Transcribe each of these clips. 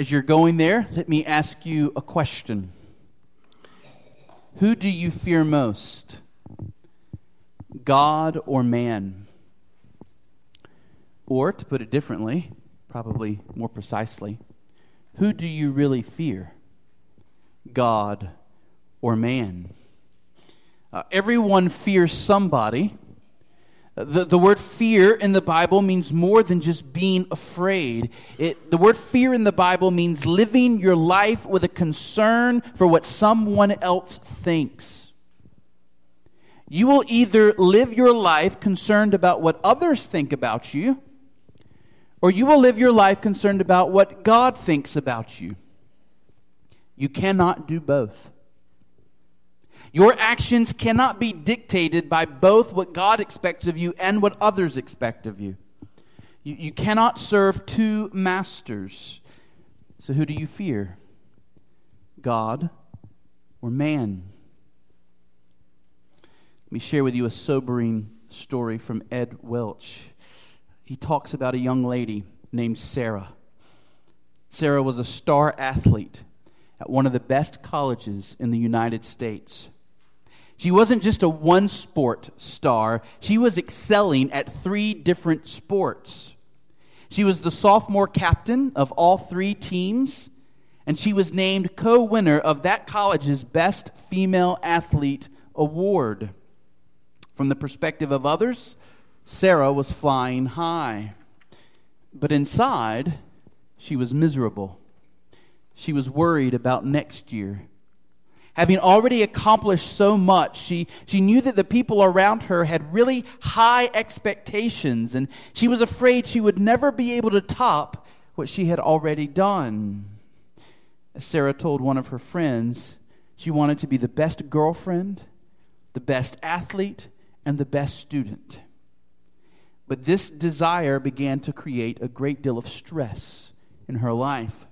as you're going there, let me ask you a question. Who do you fear most? God or man? Or, to put it differently, probably more precisely, who do you really fear? God or man? Uh, everyone fears somebody. The, the word fear in the Bible means more than just being afraid. It, the word fear in the Bible means living your life with a concern for what someone else thinks. You will either live your life concerned about what others think about you, or you will live your life concerned about what God thinks about you. You cannot do both. Your actions cannot be dictated by both what God expects of you and what others expect of you. You, you cannot serve two masters. So, who do you fear? God or man? Let me share with you a sobering story from Ed Welch. He talks about a young lady named Sarah. Sarah was a star athlete at one of the best colleges in the United States. She wasn't just a one sport star, she was excelling at three different sports. She was the sophomore captain of all three teams, and she was named co winner of that college's Best Female Athlete Award. From the perspective of others, Sarah was flying high. But inside, she was miserable. She was worried about next year. Having already accomplished so much, she, she knew that the people around her had really high expectations, and she was afraid she would never be able to top what she had already done. As Sarah told one of her friends, she wanted to be the best girlfriend, the best athlete, and the best student. But this desire began to create a great deal of stress in her life.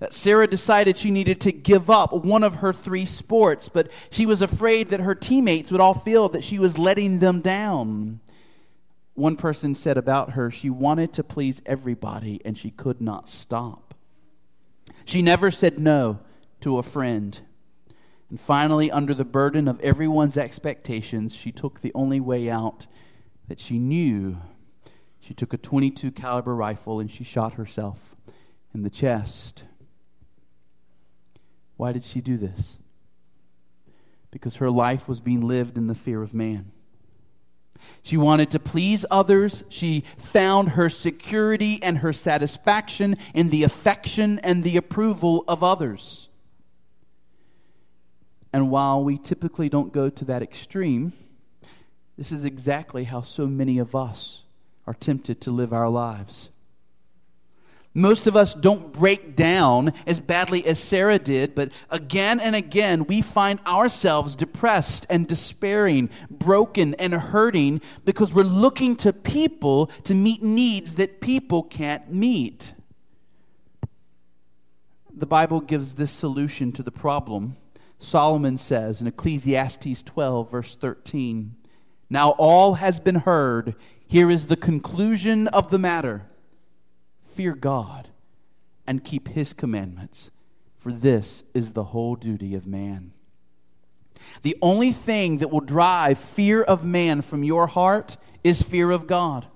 Uh, Sarah decided she needed to give up one of her three sports, but she was afraid that her teammates would all feel that she was letting them down. One person said about her, she wanted to please everybody and she could not stop. She never said no to a friend. And finally, under the burden of everyone's expectations, she took the only way out that she knew. She took a 22 caliber rifle and she shot herself in the chest. Why did she do this? Because her life was being lived in the fear of man. She wanted to please others. She found her security and her satisfaction in the affection and the approval of others. And while we typically don't go to that extreme, this is exactly how so many of us are tempted to live our lives. Most of us don't break down as badly as Sarah did, but again and again we find ourselves depressed and despairing, broken and hurting because we're looking to people to meet needs that people can't meet. The Bible gives this solution to the problem. Solomon says in Ecclesiastes 12, verse 13 Now all has been heard. Here is the conclusion of the matter fear God and keep his commandments, for this is the whole duty of man. The only thing that will drive fear of man from your heart is fear of God.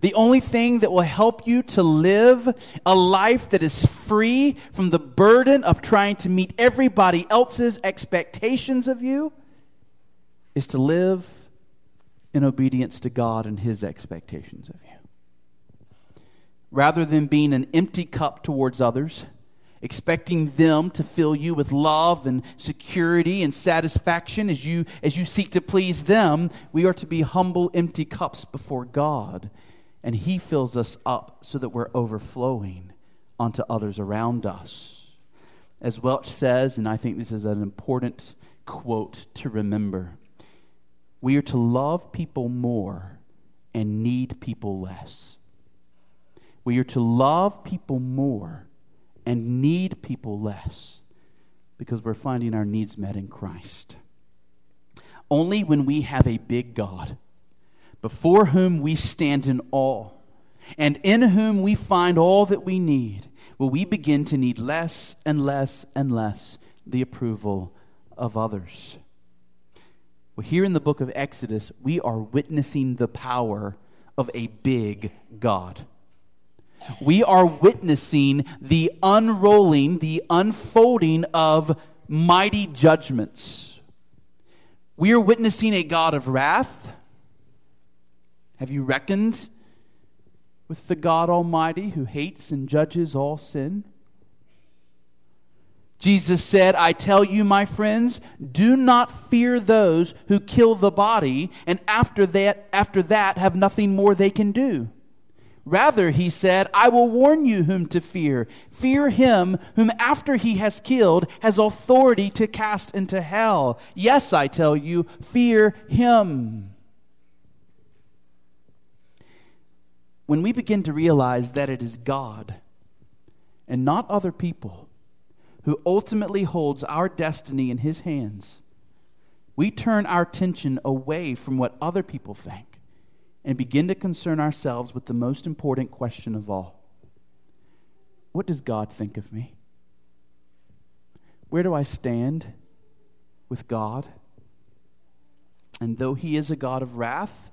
The only thing that will help you to live a life that is free from the burden of trying to meet everybody else's expectations of you is to live in obedience to God and His expectations of you rather than being an empty cup towards others, expecting them to fill you with love and security and satisfaction as you as you seek to please them, we are to be humble empty cups before God, and he fills us up so that we're overflowing onto others around us. As Welch says, and I think this is an important quote to remember, we are to love people more and need people less. We are to love people more and need people less because we're finding our needs met in Christ. Only when we have a big God before whom we stand in awe and in whom we find all that we need will we begin to need less and less and less the approval of others. Well, here in the book of Exodus, we are witnessing the power of a big God. We are witnessing the unrolling, the unfolding of mighty judgments. We are witnessing a God of wrath. Have you reckoned with the God Almighty who hates and judges all sin? Jesus said, I tell you, my friends, do not fear those who kill the body and after that, after that have nothing more they can do. Rather, he said, I will warn you whom to fear. Fear him whom after he has killed has authority to cast into hell. Yes, I tell you, fear him. When we begin to realize that it is God and not other people who ultimately holds our destiny in his hands, we turn our attention away from what other people think and begin to concern ourselves with the most important question of all What does God think of me? Where do I stand with God? And though He is a God of wrath,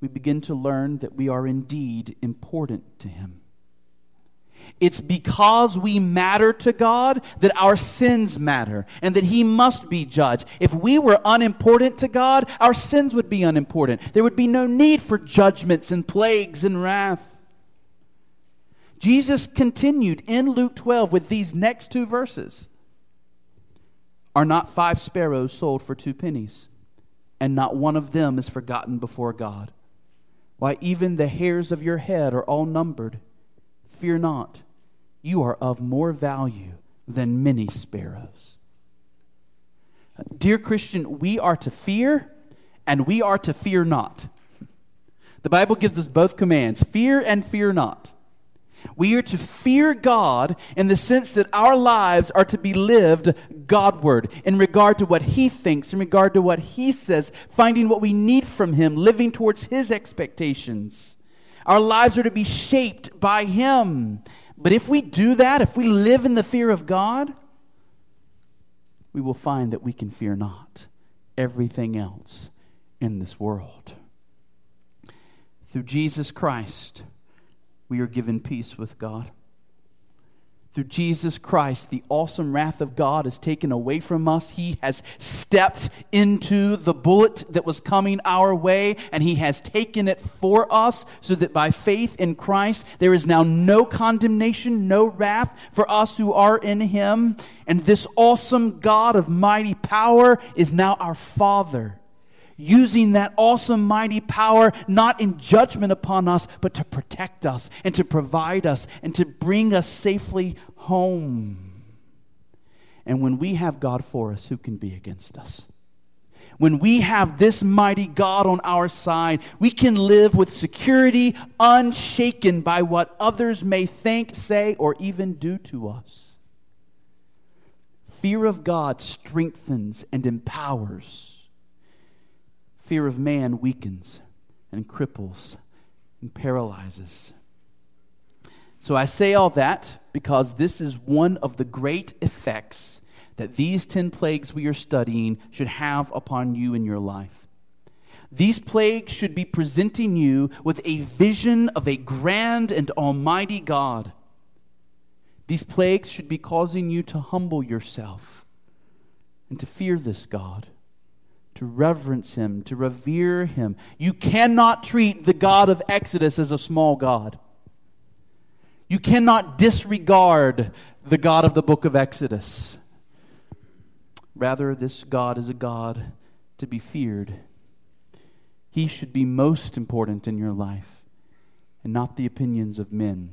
we begin to learn that we are indeed important to Him. It's because we matter to God that our sins matter and that He must be judged. If we were unimportant to God, our sins would be unimportant. There would be no need for judgments and plagues and wrath. Jesus continued in Luke 12 with these next two verses Are not five sparrows sold for two pennies, and not one of them is forgotten before God? Why, even the hairs of your head are all numbered. Fear not, you are of more value than many sparrows. Dear Christian, we are to fear and we are to fear not. The Bible gives us both commands fear and fear not. We are to fear God in the sense that our lives are to be lived Godward in regard to what He thinks, in regard to what He says, finding what we need from Him, living towards His expectations. Our lives are to be shaped by Him. But if we do that, if we live in the fear of God, we will find that we can fear not everything else in this world. Through Jesus Christ, we are given peace with God. Through Jesus Christ, the awesome wrath of God is taken away from us. He has stepped into the bullet that was coming our way, and He has taken it for us, so that by faith in Christ, there is now no condemnation, no wrath for us who are in Him. And this awesome God of mighty power is now our Father using that awesome, mighty power not in judgment upon us, but to protect us and to provide us and to bring us safely home. And when we have God for us, who can be against us? When we have this mighty God on our side, we can live with security, unshaken by what others may think, say, or even do to us. Fear of God strengthens and empowers Fear of man weakens and cripples and paralyzes. So I say all that because this is one of the great effects that these 10 plagues we are studying should have upon you in your life. These plagues should be presenting you with a vision of a grand and almighty God. These plagues should be causing you to humble yourself and to fear this God to reverence him, to revere him. You cannot treat the God of Exodus as a small God. You cannot disregard the God of the book of Exodus. Rather, this God is a God to be feared. He should be most important in your life and not the opinions of men.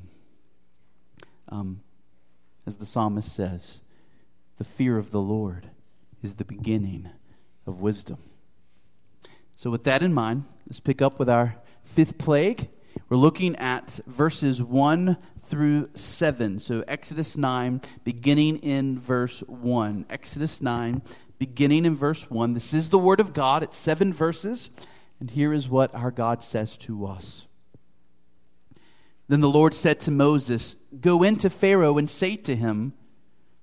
Um, as the psalmist says, the fear of the Lord is the beginning of wisdom. So, with that in mind, let's pick up with our fifth plague. We're looking at verses 1 through 7. So, Exodus 9, beginning in verse 1. Exodus 9, beginning in verse 1. This is the Word of God. It's seven verses. And here is what our God says to us Then the Lord said to Moses, Go into Pharaoh and say to him,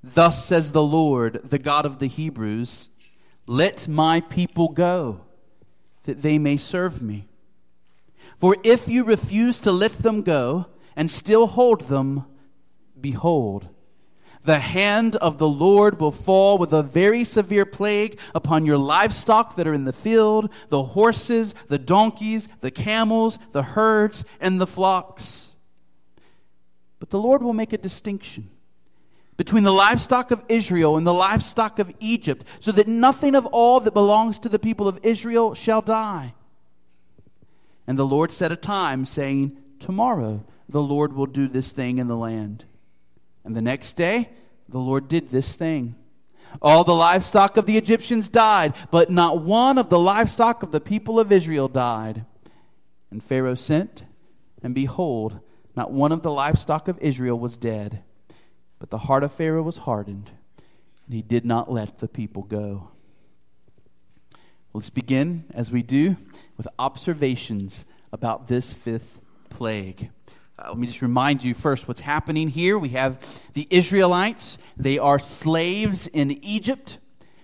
Thus says the Lord, the God of the Hebrews, Let my people go, that they may serve me. For if you refuse to let them go and still hold them, behold, the hand of the Lord will fall with a very severe plague upon your livestock that are in the field, the horses, the donkeys, the camels, the herds, and the flocks. But the Lord will make a distinction between the livestock of Israel and the livestock of Egypt, so that nothing of all that belongs to the people of Israel shall die. And the Lord set a time, saying, Tomorrow the Lord will do this thing in the land. And the next day, the Lord did this thing. All the livestock of the Egyptians died, but not one of the livestock of the people of Israel died. And Pharaoh sent, and behold, not one of the livestock of Israel was dead, but the heart of Pharaoh was hardened, and he did not let the people go. Let's begin, as we do, with observations about this fifth plague. Uh, let me just remind you first what's happening here. We have the Israelites, they are slaves in Egypt.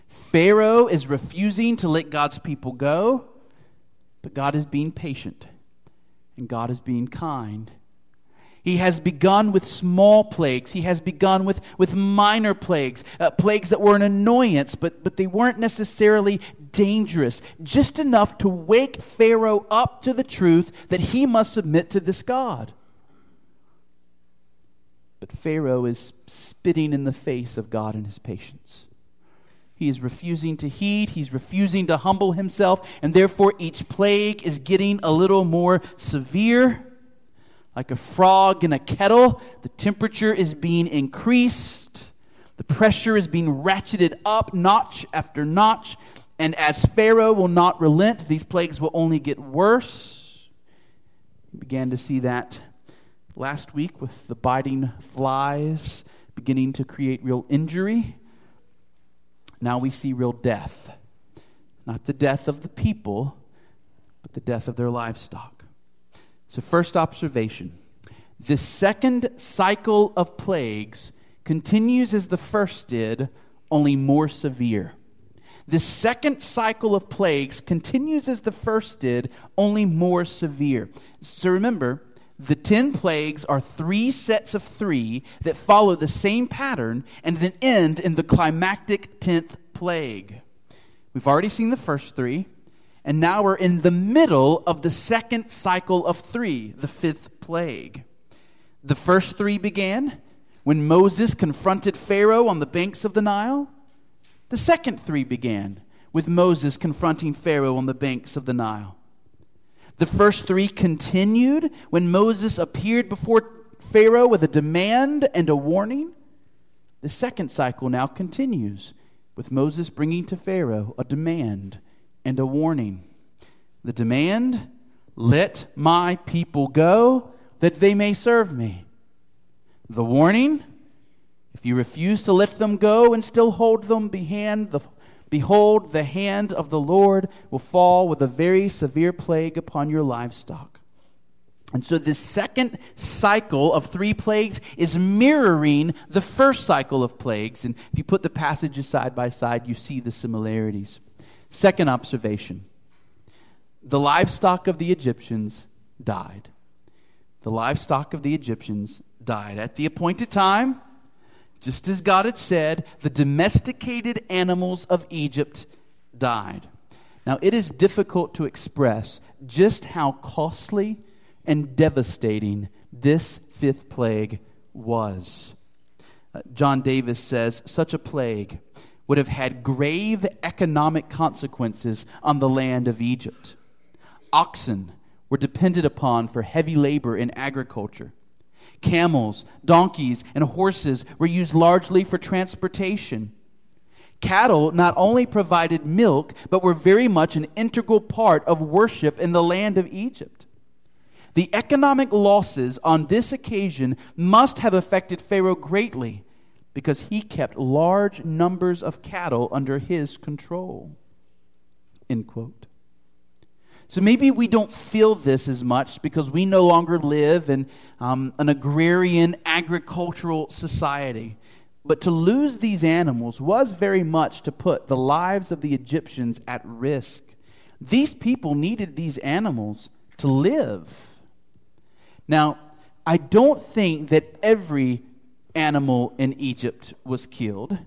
Pharaoh is refusing to let God's people go, but God is being patient and God is being kind he has begun with small plagues. He has begun with, with minor plagues, uh, plagues that were an annoyance, but, but they weren't necessarily dangerous, just enough to wake Pharaoh up to the truth that he must submit to this God. But Pharaoh is spitting in the face of God and his patience. He is refusing to heed, he's refusing to humble himself, and therefore each plague is getting a little more severe like a frog in a kettle. The temperature is being increased, the pressure is being ratcheted up notch after notch. And as Pharaoh will not relent, these plagues will only get worse. We began to see that last week with the biting flies beginning to create real injury. Now we see real death. Not the death of the people, but the death of their livestock. So, first observation the second cycle of plagues continues as the first did, only more severe. The second cycle of plagues continues as the first did, only more severe. So remember, the ten plagues are three sets of three that follow the same pattern and then end in the climactic tenth plague. We've already seen the first three. And now we're in the middle of the second cycle of three, the fifth plague. The first three began when Moses confronted Pharaoh on the banks of the Nile. The second three began with Moses confronting Pharaoh on the banks of the Nile. The first three continued when Moses appeared before Pharaoh with a demand and a warning. The second cycle now continues with Moses bringing to Pharaoh a demand and a warning. The demand, let my people go that they may serve me. The warning, if you refuse to let them go and still hold them behind the behold the hand of the Lord will fall with a very severe plague upon your livestock. And so this second cycle of three plagues is mirroring the first cycle of plagues. And if you put the passages side by side, you see the similarities. Second observation the livestock of the Egyptians died. The livestock of the Egyptians died. At the appointed time, just as God had said, the domesticated animals of Egypt died. Now, it is difficult to express just how costly and devastating this fifth plague was. Uh, John Davis says, such a plague would have had grave economic consequences on the land of Egypt. Oxen were depended upon for heavy labor in agriculture. Camels, donkeys, and horses were used largely for transportation. Cattle not only provided milk, but were very much an integral part of worship in the land of Egypt. The economic losses on this occasion must have affected Pharaoh greatly because he kept large numbers of cattle under his control. End quote. So maybe we don't feel this as much because we no longer live in um, an agrarian agricultural society. But to lose these animals was very much to put the lives of the Egyptians at risk. These people needed these animals to live. Now, I don't think that every animal in Egypt was killed.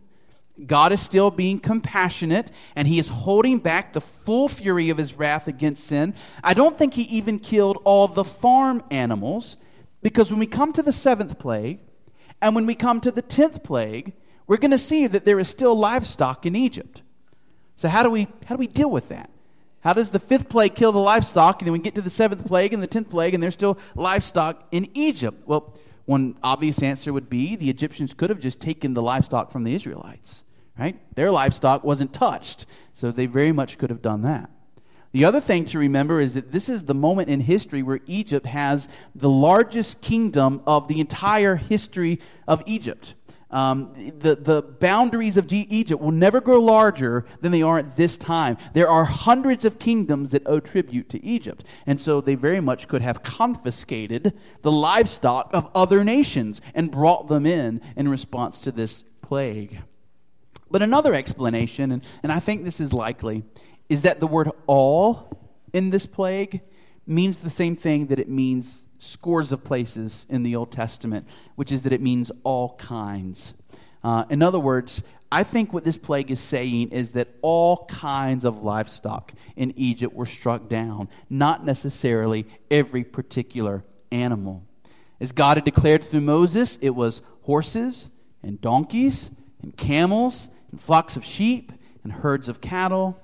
God is still being compassionate and he is holding back the full fury of his wrath against sin. I don't think he even killed all the farm animals because when we come to the seventh plague and when we come to the tenth plague, we're going to see that there is still livestock in Egypt. So, how do we, how do we deal with that? How does the fifth plague kill the livestock, and then we get to the seventh plague and the tenth plague, and there's still livestock in Egypt? Well, one obvious answer would be the Egyptians could have just taken the livestock from the Israelites, right? Their livestock wasn't touched, so they very much could have done that. The other thing to remember is that this is the moment in history where Egypt has the largest kingdom of the entire history of Egypt. Um, the, the boundaries of G- Egypt will never grow larger than they are at this time. There are hundreds of kingdoms that owe tribute to Egypt. And so they very much could have confiscated the livestock of other nations and brought them in in response to this plague. But another explanation, and, and I think this is likely, is that the word all in this plague means the same thing that it means scores of places in the Old Testament, which is that it means all kinds. Uh, in other words, I think what this plague is saying is that all kinds of livestock in Egypt were struck down, not necessarily every particular animal. As God had declared through Moses, it was horses and donkeys and camels and flocks of sheep and herds of cattle.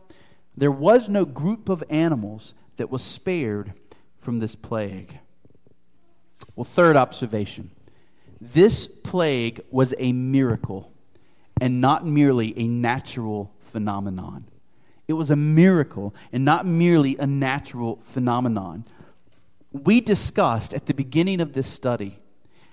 There was no group of animals that was spared from this plague. Well, third observation this plague was a miracle and not merely a natural phenomenon. It was a miracle and not merely a natural phenomenon. We discussed at the beginning of this study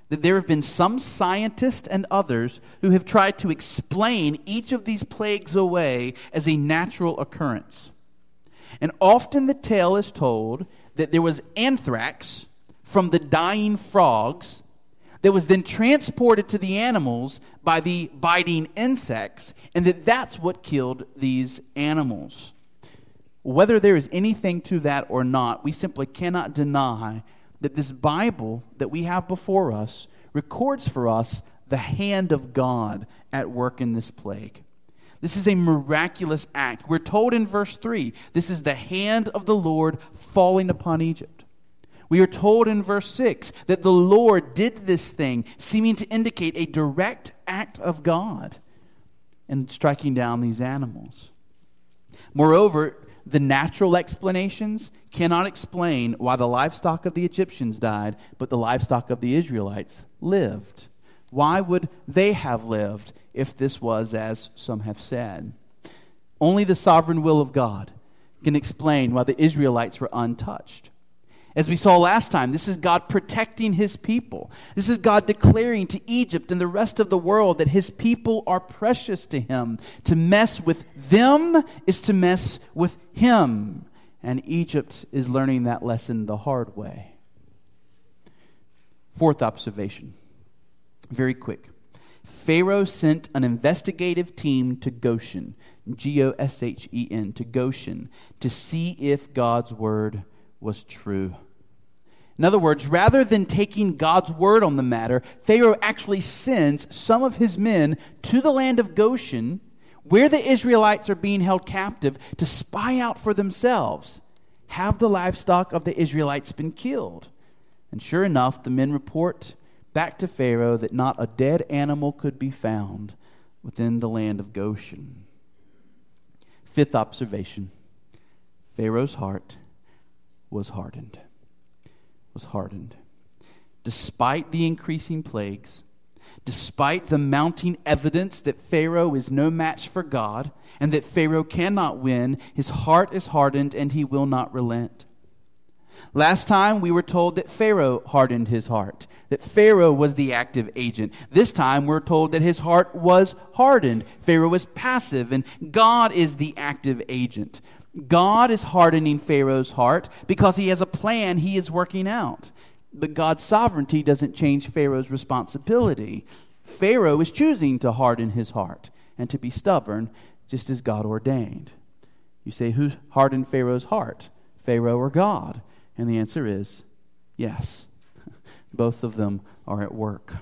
that there have been some scientists and others who have tried to explain each of these plagues away as a natural occurrence. And often the tale is told that there was anthrax from the dying frogs that was then transported to the animals by the biting insects, and that that's what killed these animals. Whether there is anything to that or not, we simply cannot deny that this Bible that we have before us records for us the hand of God at work in this plague. This is a miraculous act. We're told in verse 3 this is the hand of the Lord falling upon Egypt. We are told in verse 6 that the Lord did this thing, seeming to indicate a direct act of God in striking down these animals. Moreover, the natural explanations cannot explain why the livestock of the Egyptians died, but the livestock of the Israelites lived. Why would they have lived if this was as some have said? Only the sovereign will of God can explain why the Israelites were untouched. As we saw last time, this is God protecting his people. This is God declaring to Egypt and the rest of the world that his people are precious to him. To mess with them is to mess with him. And Egypt is learning that lesson the hard way. Fourth observation, very quick. Pharaoh sent an investigative team to Goshen, G O S H E N, to Goshen, to see if God's word was true. In other words, rather than taking God's word on the matter, Pharaoh actually sends some of his men to the land of Goshen, where the Israelites are being held captive, to spy out for themselves. Have the livestock of the Israelites been killed? And sure enough, the men report back to Pharaoh that not a dead animal could be found within the land of Goshen. Fifth observation Pharaoh's heart was hardened. Was hardened. Despite the increasing plagues, despite the mounting evidence that Pharaoh is no match for God and that Pharaoh cannot win, his heart is hardened and he will not relent. Last time we were told that Pharaoh hardened his heart, that Pharaoh was the active agent. This time we're told that his heart was hardened. Pharaoh was passive and God is the active agent. God is hardening Pharaoh's heart because he has a plan he is working out. But God's sovereignty doesn't change Pharaoh's responsibility. Pharaoh is choosing to harden his heart and to be stubborn, just as God ordained. You say, Who hardened Pharaoh's heart? Pharaoh or God? And the answer is yes. Both of them are at work.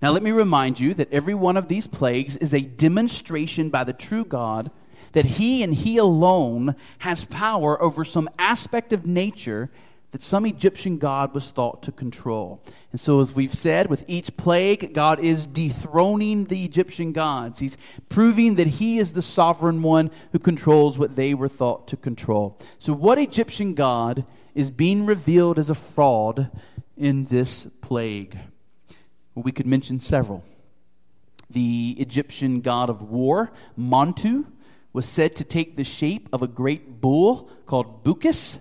Now, let me remind you that every one of these plagues is a demonstration by the true God that He and He alone has power over some aspect of nature that some Egyptian god was thought to control. And so, as we've said, with each plague, God is dethroning the Egyptian gods. He's proving that He is the sovereign one who controls what they were thought to control. So, what Egyptian god is being revealed as a fraud in this plague? Well, we could mention several. The Egyptian god of war, Montu, was said to take the shape of a great bull called Buchis.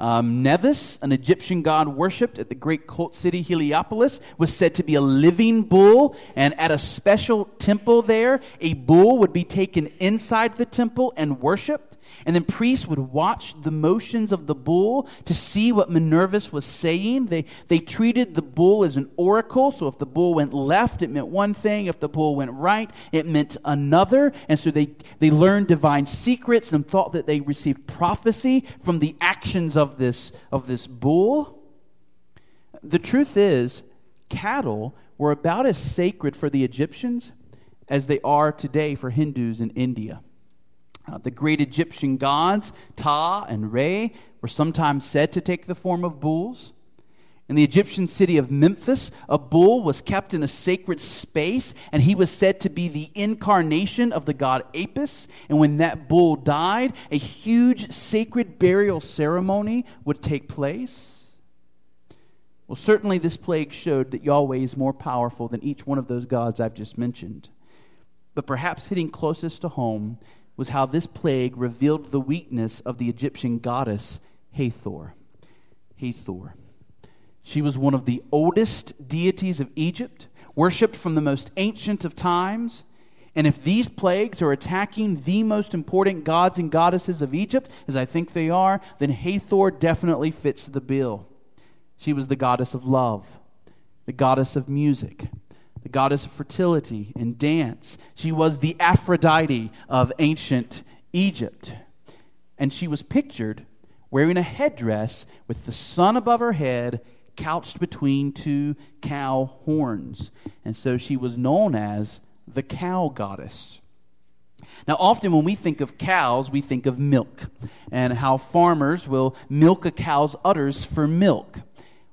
Um, Mnevis, an Egyptian god worshipped at the great cult city Heliopolis, was said to be a living bull, and at a special temple there, a bull would be taken inside the temple and worshiped. And then priests would watch the motions of the bull to see what Mnevis was saying. They, they treated the bull as an oracle. So if the bull went left, it meant one thing. If the bull went right, it meant another. And so they, they learned divine secrets and thought that they received prophecy from the actions of this, of this bull. The truth is, cattle were about as sacred for the Egyptians as they are today for Hindus in India. Uh, the great Egyptian gods, Ptah and Re, were sometimes said to take the form of bulls. In the Egyptian city of Memphis, a bull was kept in a sacred space, and he was said to be the incarnation of the god Apis. And when that bull died, a huge sacred burial ceremony would take place. Well, certainly this plague showed that Yahweh is more powerful than each one of those gods I've just mentioned. But perhaps hitting closest to home was how this plague revealed the weakness of the Egyptian goddess Hathor. Hathor. She was one of the oldest deities of Egypt, worshipped from the most ancient of times. And if these plagues are attacking the most important gods and goddesses of Egypt, as I think they are, then Hathor definitely fits the bill. She was the goddess of love, the goddess of music, the goddess of fertility and dance. She was the Aphrodite of ancient Egypt. And she was pictured wearing a headdress with the sun above her head, couched between two cow horns. And so she was known as the cow goddess. Now, often when we think of cows, we think of milk and how farmers will milk a cow's udders for milk.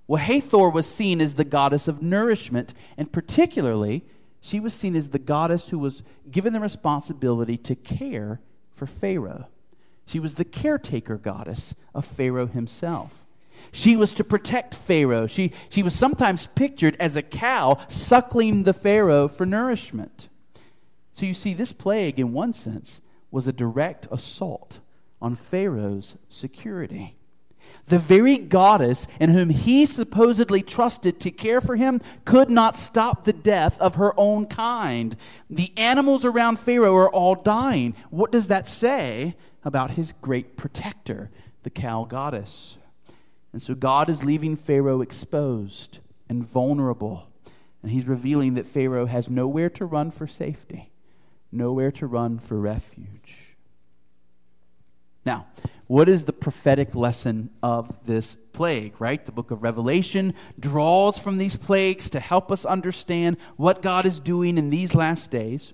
Well, Hathor was seen as the goddess of nourishment, and particularly, she was seen as the goddess who was given the responsibility to care for Pharaoh. She was the caretaker goddess of Pharaoh himself. She was to protect Pharaoh. She, she was sometimes pictured as a cow suckling the Pharaoh for nourishment. So you see, this plague, in one sense, was a direct assault on Pharaoh's security. The very goddess in whom he supposedly trusted to care for him could not stop the death of her own kind. The animals around Pharaoh are all dying. What does that say about his great protector, the cow goddess? And so God is leaving Pharaoh exposed and vulnerable. And he's revealing that Pharaoh has nowhere to run for safety, nowhere to run for refuge. Now, what is the prophetic lesson of this plague, right? The book of Revelation draws from these plagues to help us understand what God is doing in these last days.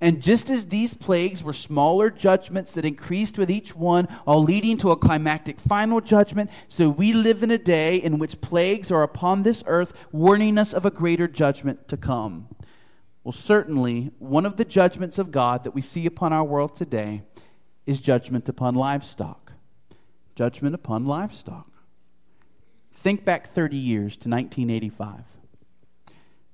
And just as these plagues were smaller judgments that increased with each one, all leading to a climactic final judgment, so we live in a day in which plagues are upon this earth, warning us of a greater judgment to come. Well, certainly, one of the judgments of God that we see upon our world today is judgment upon livestock. Judgment upon livestock. Think back 30 years to 1985.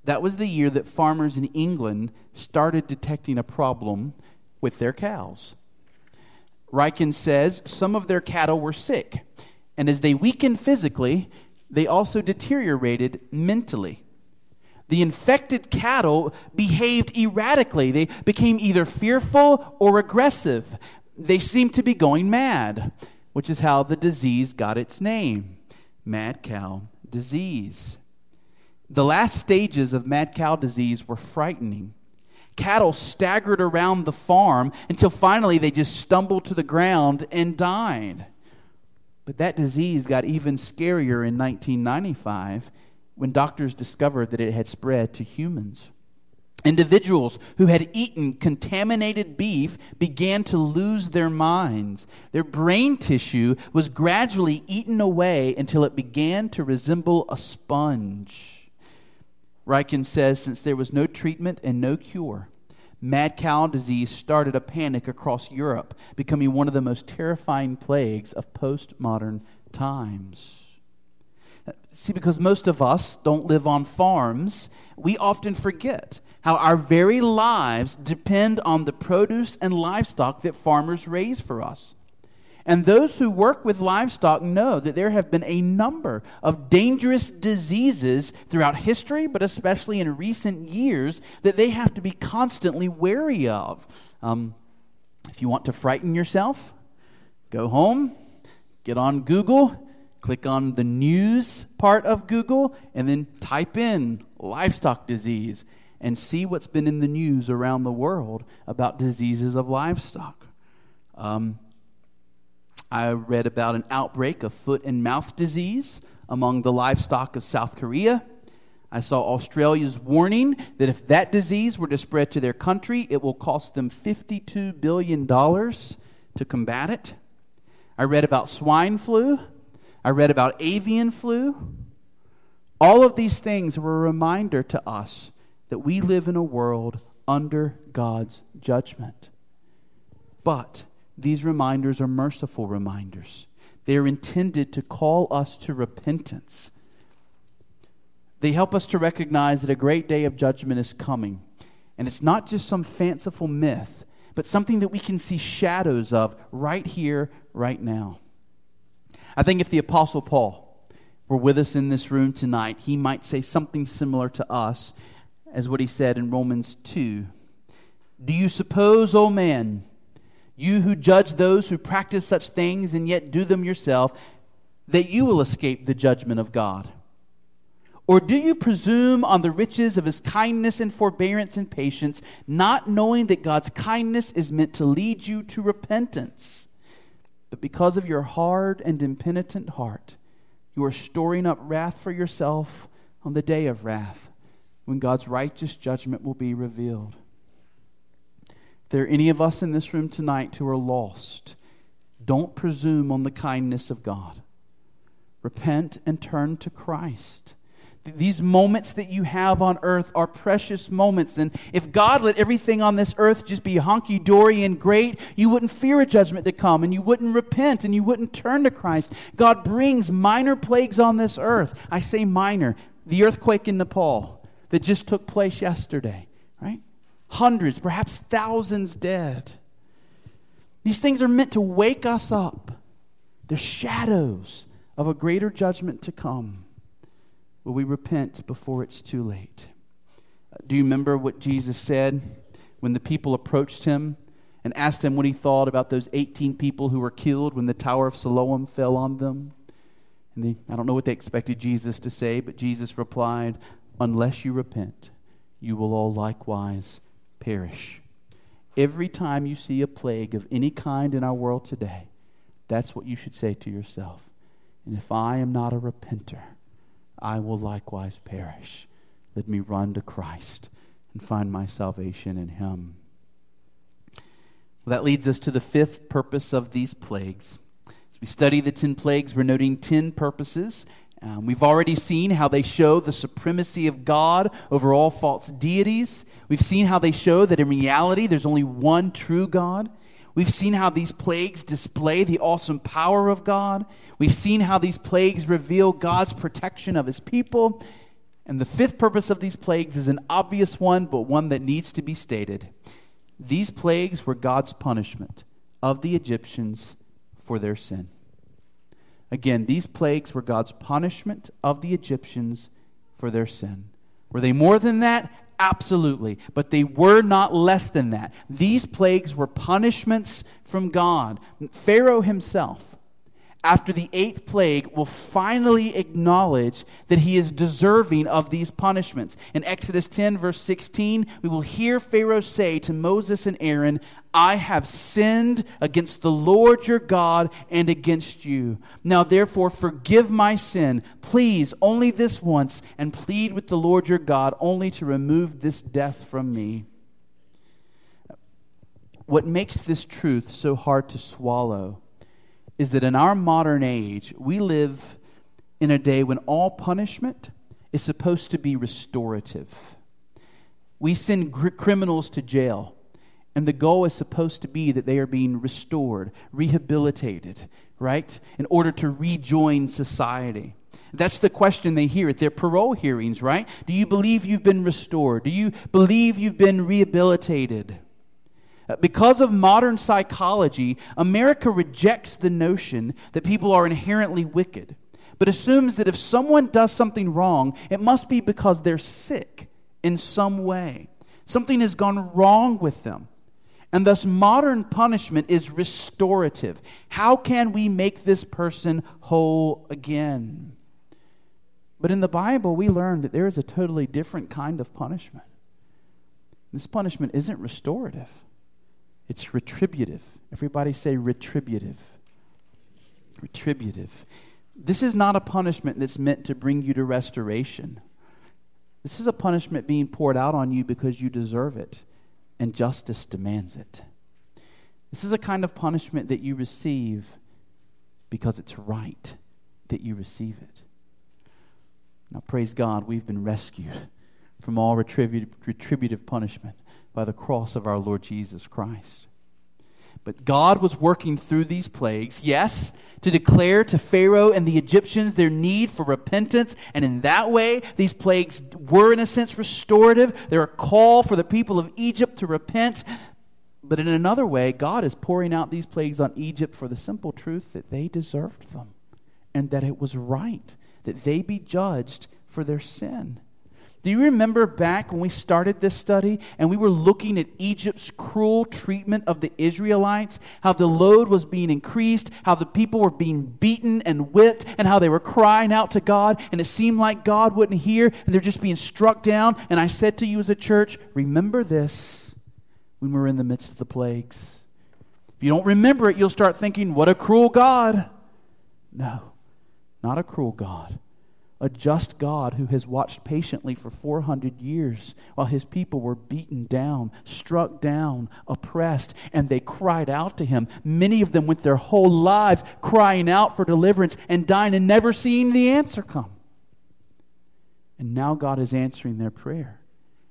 That was the year that farmers in England started detecting a problem with their cows. Ryken says some of their cattle were sick, and as they weakened physically, they also deteriorated mentally. The infected cattle behaved erratically. They became either fearful or aggressive they seemed to be going mad, which is how the disease got its name mad cow disease. The last stages of mad cow disease were frightening. Cattle staggered around the farm until finally they just stumbled to the ground and died. But that disease got even scarier in 1995 when doctors discovered that it had spread to humans. Individuals who had eaten contaminated beef began to lose their minds. Their brain tissue was gradually eaten away until it began to resemble a sponge. Ryken says since there was no treatment and no cure, mad cow disease started a panic across Europe, becoming one of the most terrifying plagues of postmodern times. See, because most of us don't live on farms, we often forget how our very lives depend on the produce and livestock that farmers raise for us. And those who work with livestock know that there have been a number of dangerous diseases throughout history, but especially in recent years, that they have to be constantly wary of. Um, if you want to frighten yourself, go home, get on Google, click on the news part of Google, and then type in livestock disease and see what's been in the news around the world about diseases of livestock. Um, I read about an outbreak of foot and mouth disease among the livestock of South Korea. I saw Australia's warning that if that disease were to spread to their country, it will cost them $52 billion to combat it. I read about swine flu. I read about avian flu. All of these things were a reminder to us that we live in a world under God's judgment. But these reminders are merciful reminders. They are intended to call us to repentance. They help us to recognize that a great day of judgment is coming. And it's not just some fanciful myth, but something that we can see shadows of right here, right now. I think if the Apostle Paul were with us in this room tonight, he might say something similar to us as what he said in Romans 2. Do you suppose, O oh man, you who judge those who practice such things and yet do them yourself, that you will escape the judgment of God? Or do you presume on the riches of his kindness and forbearance and patience, not knowing that God's kindness is meant to lead you to repentance? But because of your hard and impenitent heart, you are storing up wrath for yourself on the day of wrath, when God's righteous judgment will be revealed there are any of us in this room tonight who are lost, don't presume on the kindness of God. Repent and turn to Christ. These moments that you have on earth are precious moments. And if God let everything on this earth just be honky dory and great, you wouldn't fear a judgment to come and you wouldn't repent and you wouldn't turn to Christ. God brings minor plagues on this earth. I say minor. The earthquake in Nepal that just took place yesterday? Hundreds, perhaps thousands dead. These things are meant to wake us up. They're shadows of a greater judgment to come. Will we repent before it's too late? Uh, do you remember what Jesus said when the people approached him and asked him what he thought about those 18 people who were killed when the Tower of Siloam fell on them? And they, I don't know what they expected Jesus to say, but Jesus replied, Unless you repent, you will all likewise perish. Every time you see a plague of any kind in our world today, that's what you should say to yourself. And if I am not a repenter, I will likewise perish. Let me run to Christ and find my salvation in Him. Well, that leads us to the fifth purpose of these plagues. As we study the ten plagues, we're noting ten purposes um, we've already seen how they show the supremacy of God over all false deities. We've seen how they show that in reality there's only one true God. We've seen how these plagues display the awesome power of God. We've seen how these plagues reveal God's protection of his people. And the fifth purpose of these plagues is an obvious one, but one that needs to be stated. These plagues were God's punishment of the Egyptians for their sin. Again, these plagues were God's punishment of the Egyptians for their sin. Were they more than that? Absolutely. But they were not less than that. These plagues were punishments from God. Pharaoh himself after the eighth plague, will finally acknowledge that he is deserving of these punishments. In Exodus 10, verse 16, we will hear Pharaoh say to Moses and Aaron, I have sinned against the Lord your God and against you. Now, therefore, forgive my sin, please, only this once, and plead with the Lord your God only to remove this death from me. What makes this truth so hard to swallow? Is that in our modern age, we live in a day when all punishment is supposed to be restorative. We send gr- criminals to jail, and the goal is supposed to be that they are being restored, rehabilitated, right, in order to rejoin society. That's the question they hear at their parole hearings, right? Do you believe you've been restored? Do you believe you've been rehabilitated? Uh, because of modern psychology, America rejects the notion that people are inherently wicked, but assumes that if someone does something wrong, it must be because they're sick in some way. Something has gone wrong with them. And thus, modern punishment is restorative. How can we make this person whole again? But in the Bible, we learn that there is a totally different kind of punishment. This punishment isn't restorative. It's retributive. Everybody say retributive. Retributive. This is not a punishment that's meant to bring you to restoration. This is a punishment being poured out on you because you deserve it and justice demands it. This is a kind of punishment that you receive because it's right that you receive it. Now, praise God, we've been rescued from all retributive, punishment by the cross of our Lord Jesus Christ. But God was working through these plagues, yes, to declare to Pharaoh and the Egyptians their need for repentance. And in that way, these plagues were, in a sense, restorative. They're a call for the people of Egypt to repent. But in another way, God is pouring out these plagues on Egypt for the simple truth that they deserved them and that it was right that they be judged for their sin. Do you remember back when we started this study and we were looking at Egypt's cruel treatment of the Israelites? How the load was being increased, how the people were being beaten and whipped, and how they were crying out to God, and it seemed like God wouldn't hear, and they're just being struck down. And I said to you as a church, remember this when we're in the midst of the plagues. If you don't remember it, you'll start thinking, what a cruel God. No, not a cruel God a just God who has watched patiently for 400 years while his people were beaten down, struck down, oppressed, and they cried out to him. Many of them went their whole lives crying out for deliverance and dying and never seeing the answer come. And now God is answering their prayer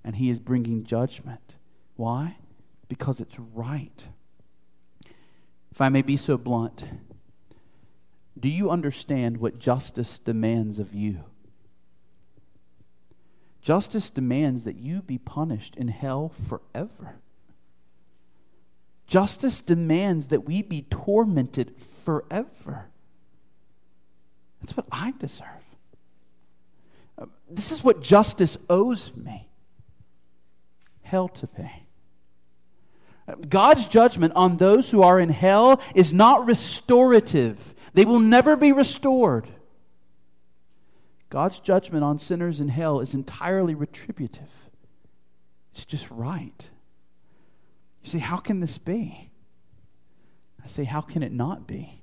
and he is bringing judgment. Why? Because it's right. If I may be so blunt, do you understand what justice demands of you? Justice demands that you be punished in hell forever. Justice demands that we be tormented forever. That's what I deserve. Uh, this is what justice owes me hell to pay. God's judgment on those who are in hell is not restorative. They will never be restored. God's judgment on sinners in hell is entirely retributive. It's just right. You say, how can this be? I say, how can it not be?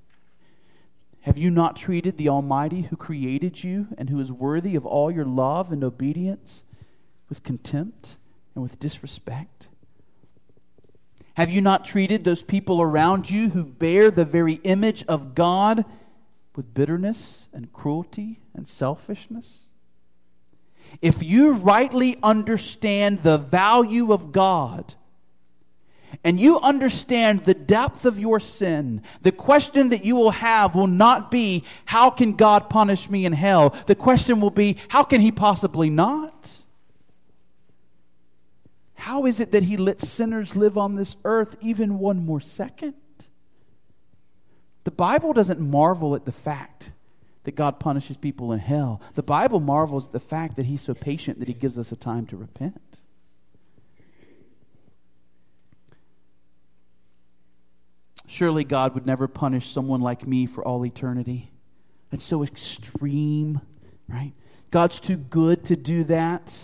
Have you not treated the Almighty who created you and who is worthy of all your love and obedience with contempt and with disrespect? Have you not treated those people around you who bear the very image of God with bitterness and cruelty and selfishness? If you rightly understand the value of God, and you understand the depth of your sin, the question that you will have will not be, How can God punish me in hell? The question will be, How can He possibly not? How is it that he let sinners live on this earth even one more second? The Bible doesn't marvel at the fact that God punishes people in hell. The Bible marvels at the fact that he's so patient that he gives us a time to repent. Surely God would never punish someone like me for all eternity. That's so extreme, right? God's too good to do that.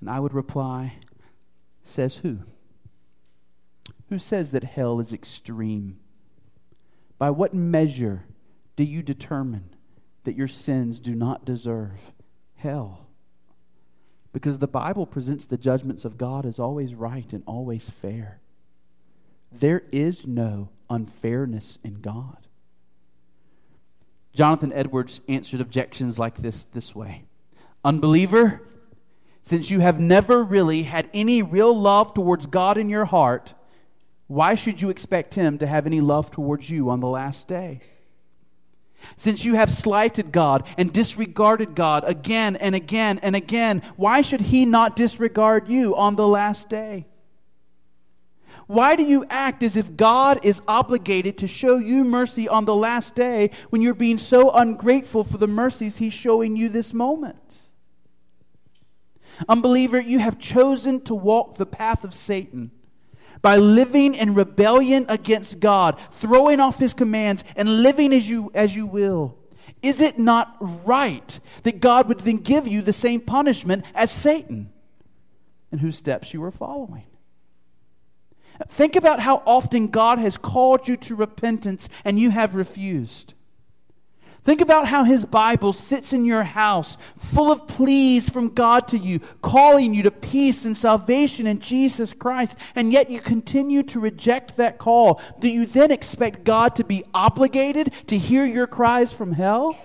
And I would reply, says who? Who says that hell is extreme? By what measure do you determine that your sins do not deserve hell? Because the Bible presents the judgments of God as always right and always fair. There is no unfairness in God. Jonathan Edwards answered objections like this this way Unbeliever, since you have never really had any real love towards God in your heart, why should you expect Him to have any love towards you on the last day? Since you have slighted God and disregarded God again and again and again, why should He not disregard you on the last day? Why do you act as if God is obligated to show you mercy on the last day when you're being so ungrateful for the mercies He's showing you this moment? Unbeliever, you have chosen to walk the path of Satan by living in rebellion against God, throwing off his commands, and living as you, as you will. Is it not right that God would then give you the same punishment as Satan, in whose steps you were following? Think about how often God has called you to repentance and you have refused. Think about how his Bible sits in your house, full of pleas from God to you, calling you to peace and salvation in Jesus Christ, and yet you continue to reject that call. Do you then expect God to be obligated to hear your cries from hell?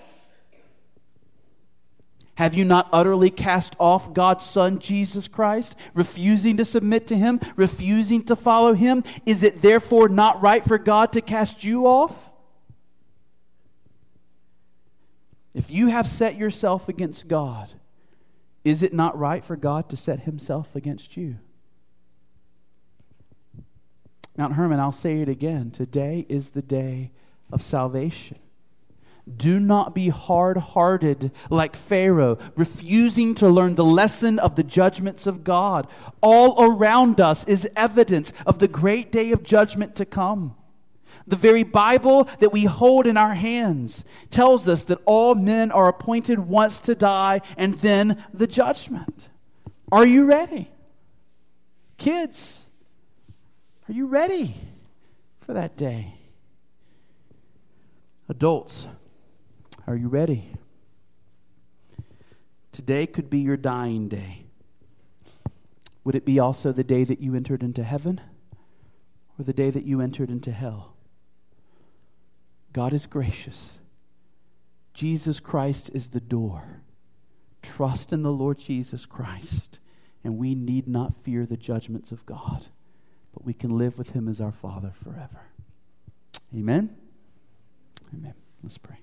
Have you not utterly cast off God's Son, Jesus Christ, refusing to submit to Him, refusing to follow Him? Is it therefore not right for God to cast you off? If you have set yourself against God, is it not right for God to set himself against you? Mount Hermon, I'll say it again. Today is the day of salvation. Do not be hard hearted like Pharaoh, refusing to learn the lesson of the judgments of God. All around us is evidence of the great day of judgment to come. The very Bible that we hold in our hands tells us that all men are appointed once to die and then the judgment. Are you ready? Kids, are you ready for that day? Adults, are you ready? Today could be your dying day. Would it be also the day that you entered into heaven or the day that you entered into hell? God is gracious. Jesus Christ is the door. Trust in the Lord Jesus Christ, and we need not fear the judgments of God, but we can live with Him as our Father forever. Amen? Amen. Let's pray.